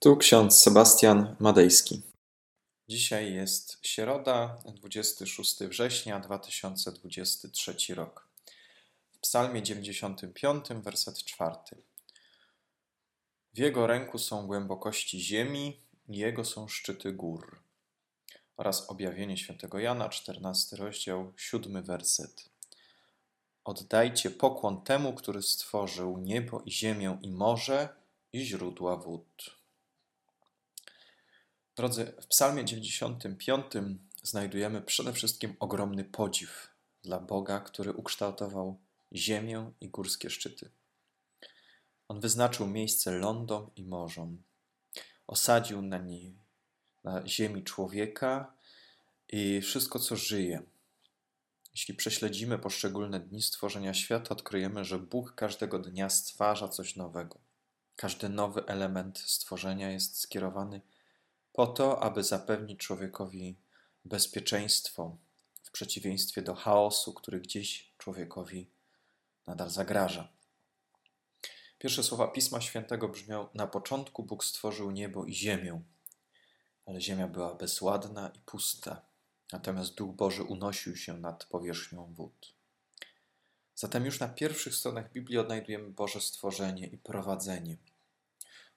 Tu ksiądz Sebastian Madejski. Dzisiaj jest środa, 26 września 2023 rok. W Psalmie 95, werset 4. W jego ręku są głębokości ziemi, jego są szczyty gór. Oraz objawienie świętego Jana, 14 rozdział, 7 werset. Oddajcie pokłon temu, który stworzył niebo i ziemię i morze i źródła wód. Drodzy, w Psalmie 95 znajdujemy przede wszystkim ogromny podziw dla Boga, który ukształtował ziemię i górskie szczyty. On wyznaczył miejsce lądom i morzom. Osadził na niej, na ziemi człowieka i wszystko, co żyje. Jeśli prześledzimy poszczególne dni stworzenia świata, odkryjemy, że Bóg każdego dnia stwarza coś nowego. Każdy nowy element stworzenia jest skierowany po to, aby zapewnić człowiekowi bezpieczeństwo w przeciwieństwie do chaosu, który gdzieś człowiekowi nadal zagraża. Pierwsze słowa Pisma Świętego brzmią: Na początku Bóg stworzył niebo i ziemię, ale ziemia była bezładna i pusta, natomiast Duch Boży unosił się nad powierzchnią wód. Zatem już na pierwszych stronach Biblii odnajdujemy Boże stworzenie i prowadzenie.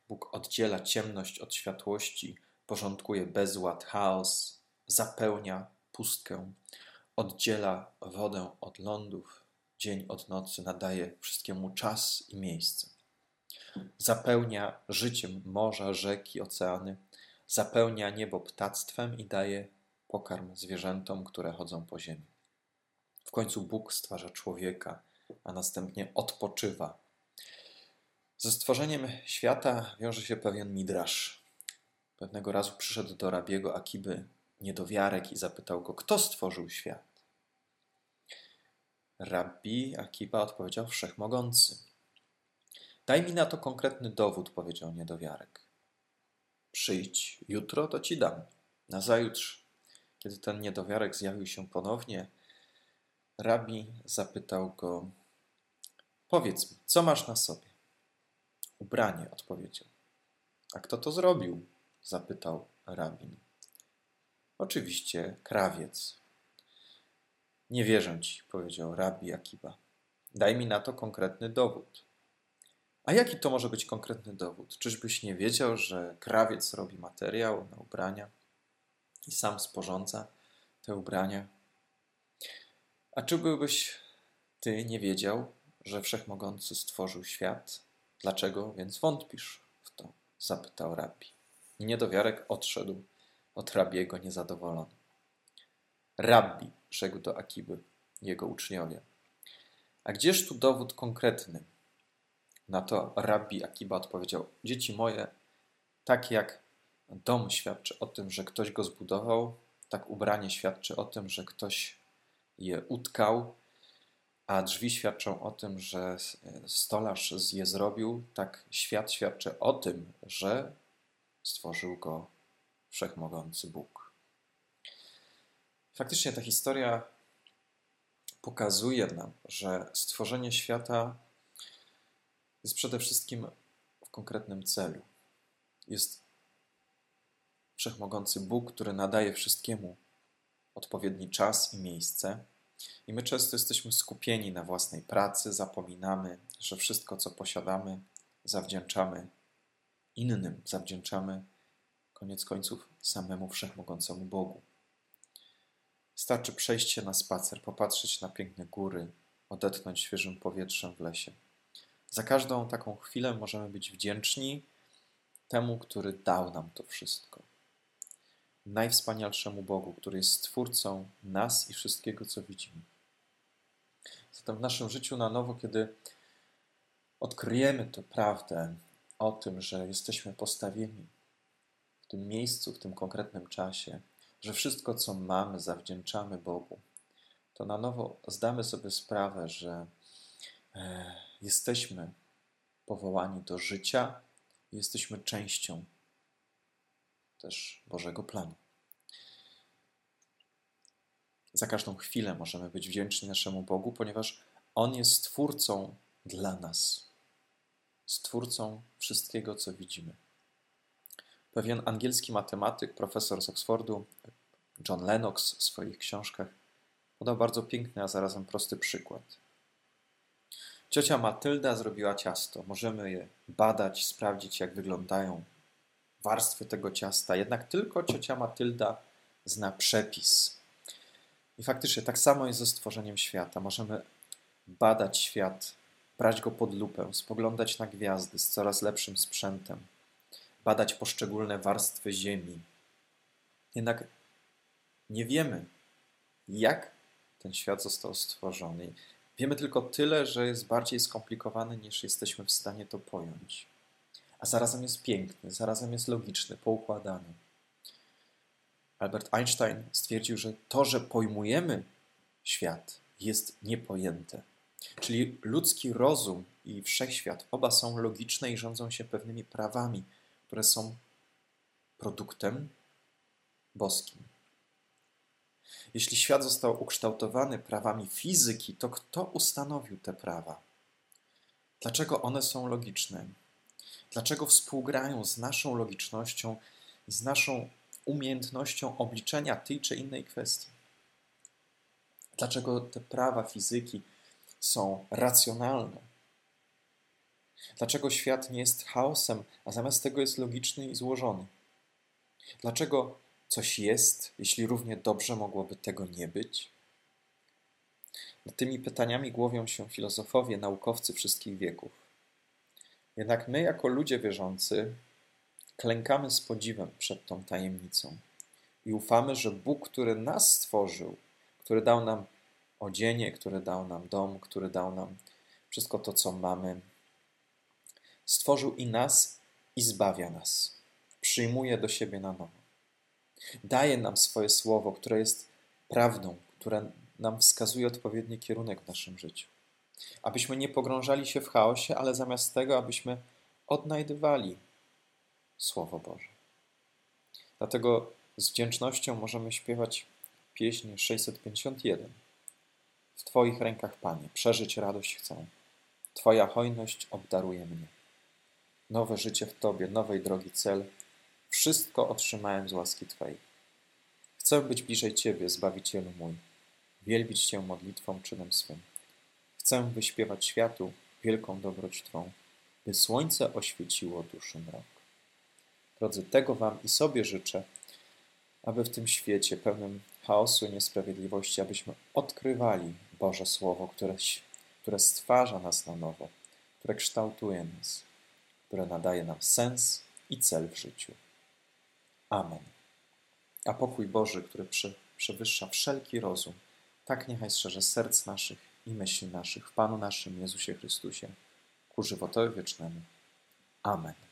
Bóg oddziela ciemność od światłości, porządkuje bezład, chaos, zapełnia pustkę, oddziela wodę od lądów, dzień od nocy, nadaje wszystkiemu czas i miejsce. Zapełnia życiem morza, rzeki, oceany, zapełnia niebo ptactwem i daje pokarm zwierzętom, które chodzą po ziemi. W końcu Bóg stwarza człowieka, a następnie odpoczywa. Ze stworzeniem świata wiąże się pewien midrasz, Pewnego razu przyszedł do rabiego Akiby niedowiarek i zapytał go, kto stworzył świat. Rabbi Akiba odpowiedział, wszechmogący. Daj mi na to konkretny dowód, powiedział niedowiarek. Przyjdź jutro, to ci dam. Nazajutrz, kiedy ten niedowiarek zjawił się ponownie, rabi zapytał go: Powiedz mi, co masz na sobie? Ubranie, odpowiedział. A kto to zrobił? Zapytał rabin. Oczywiście krawiec. Nie wierzę ci, powiedział rabi Akiba. Daj mi na to konkretny dowód. A jaki to może być konkretny dowód? Czyżbyś nie wiedział, że krawiec robi materiał na ubrania i sam sporządza te ubrania? A czy byłbyś ty nie wiedział, że Wszechmogący stworzył świat? Dlaczego więc wątpisz w to? zapytał rabi. I niedowiarek odszedł od rabiego niezadowolony. Rabbi, rzekł do Akiby, jego uczniowie. A gdzież tu dowód konkretny? Na to rabbi Akiba odpowiedział: Dzieci moje, tak jak dom świadczy o tym, że ktoś go zbudował, tak ubranie świadczy o tym, że ktoś je utkał, a drzwi świadczą o tym, że stolarz je zrobił, tak świat świadczy o tym, że stworzył go wszechmogący Bóg. Faktycznie ta historia pokazuje nam, że stworzenie świata jest przede wszystkim w konkretnym celu. Jest wszechmogący Bóg, który nadaje wszystkiemu odpowiedni czas i miejsce. I my często jesteśmy skupieni na własnej pracy, zapominamy, że wszystko, co posiadamy, zawdzięczamy innym zawdzięczamy koniec końców samemu wszechmogącemu Bogu. Starczy przejść się na spacer, popatrzeć na piękne góry, odetchnąć świeżym powietrzem w lesie. Za każdą taką chwilę możemy być wdzięczni temu, który dał nam to wszystko. Najwspanialszemu Bogu, który jest Stwórcą nas i wszystkiego, co widzimy. Zatem w naszym życiu na nowo, kiedy odkryjemy tę prawdę, o tym, że jesteśmy postawieni w tym miejscu, w tym konkretnym czasie, że wszystko, co mamy, zawdzięczamy Bogu, to na nowo zdamy sobie sprawę, że e, jesteśmy powołani do życia, jesteśmy częścią też Bożego planu. Za każdą chwilę możemy być wdzięczni naszemu Bogu, ponieważ On jest Stwórcą dla nas. Stwórcą wszystkiego, co widzimy. Pewien angielski matematyk, profesor z Oxfordu, John Lennox w swoich książkach podał bardzo piękny, a zarazem prosty przykład. Ciocia Matylda zrobiła ciasto. Możemy je badać, sprawdzić, jak wyglądają warstwy tego ciasta. Jednak tylko ciocia Matylda zna przepis. I faktycznie tak samo jest ze stworzeniem świata. Możemy badać świat, brać go pod lupę, spoglądać na gwiazdy z coraz lepszym sprzętem, badać poszczególne warstwy Ziemi. Jednak nie wiemy, jak ten świat został stworzony. Wiemy tylko tyle, że jest bardziej skomplikowany niż jesteśmy w stanie to pojąć. A zarazem jest piękny, zarazem jest logiczny, poukładany. Albert Einstein stwierdził, że to, że pojmujemy świat, jest niepojęte. Czyli ludzki rozum i wszechświat oba są logiczne i rządzą się pewnymi prawami, które są produktem boskim. Jeśli świat został ukształtowany prawami fizyki, to kto ustanowił te prawa? Dlaczego one są logiczne? Dlaczego współgrają z naszą logicznością z naszą umiejętnością obliczenia tej czy innej kwestii? Dlaczego te prawa fizyki są racjonalne? Dlaczego świat nie jest chaosem, a zamiast tego jest logiczny i złożony? Dlaczego coś jest, jeśli równie dobrze mogłoby tego nie być? Nad tymi pytaniami głowią się filozofowie, naukowcy wszystkich wieków. Jednak my, jako ludzie wierzący, klękamy z podziwem przed tą tajemnicą i ufamy, że Bóg, który nas stworzył, który dał nam odzienie, który dał nam dom, który dał nam wszystko to, co mamy, stworzył i nas i zbawia nas. Przyjmuje do siebie na nowo. Daje nam swoje słowo, które jest prawdą, które nam wskazuje odpowiedni kierunek w naszym życiu. Abyśmy nie pogrążali się w chaosie, ale zamiast tego, abyśmy odnajdywali Słowo Boże. Dlatego z wdzięcznością możemy śpiewać pieśń 651. W Twoich rękach, Panie, przeżyć radość chcę. Twoja hojność obdaruje mnie. Nowe życie w Tobie, nowej drogi cel, wszystko otrzymałem z łaski Twojej. Chcę być bliżej Ciebie, Zbawicielu mój, wielbić Cię modlitwą czynem swym. Chcę wyśpiewać światu wielką dobroć Twą, by słońce oświeciło duszy mrok. Drodzy, tego Wam i sobie życzę, aby w tym świecie pełnym chaosu i niesprawiedliwości, abyśmy odkrywali Boże Słowo, które, które stwarza nas na nowo, które kształtuje nas, które nadaje nam sens i cel w życiu. Amen. A pokój Boży, który przewyższa wszelki rozum, tak niechaj strzeże serc naszych i myśli naszych w Panu naszym Jezusie Chrystusie ku żywotowi wiecznemu. Amen.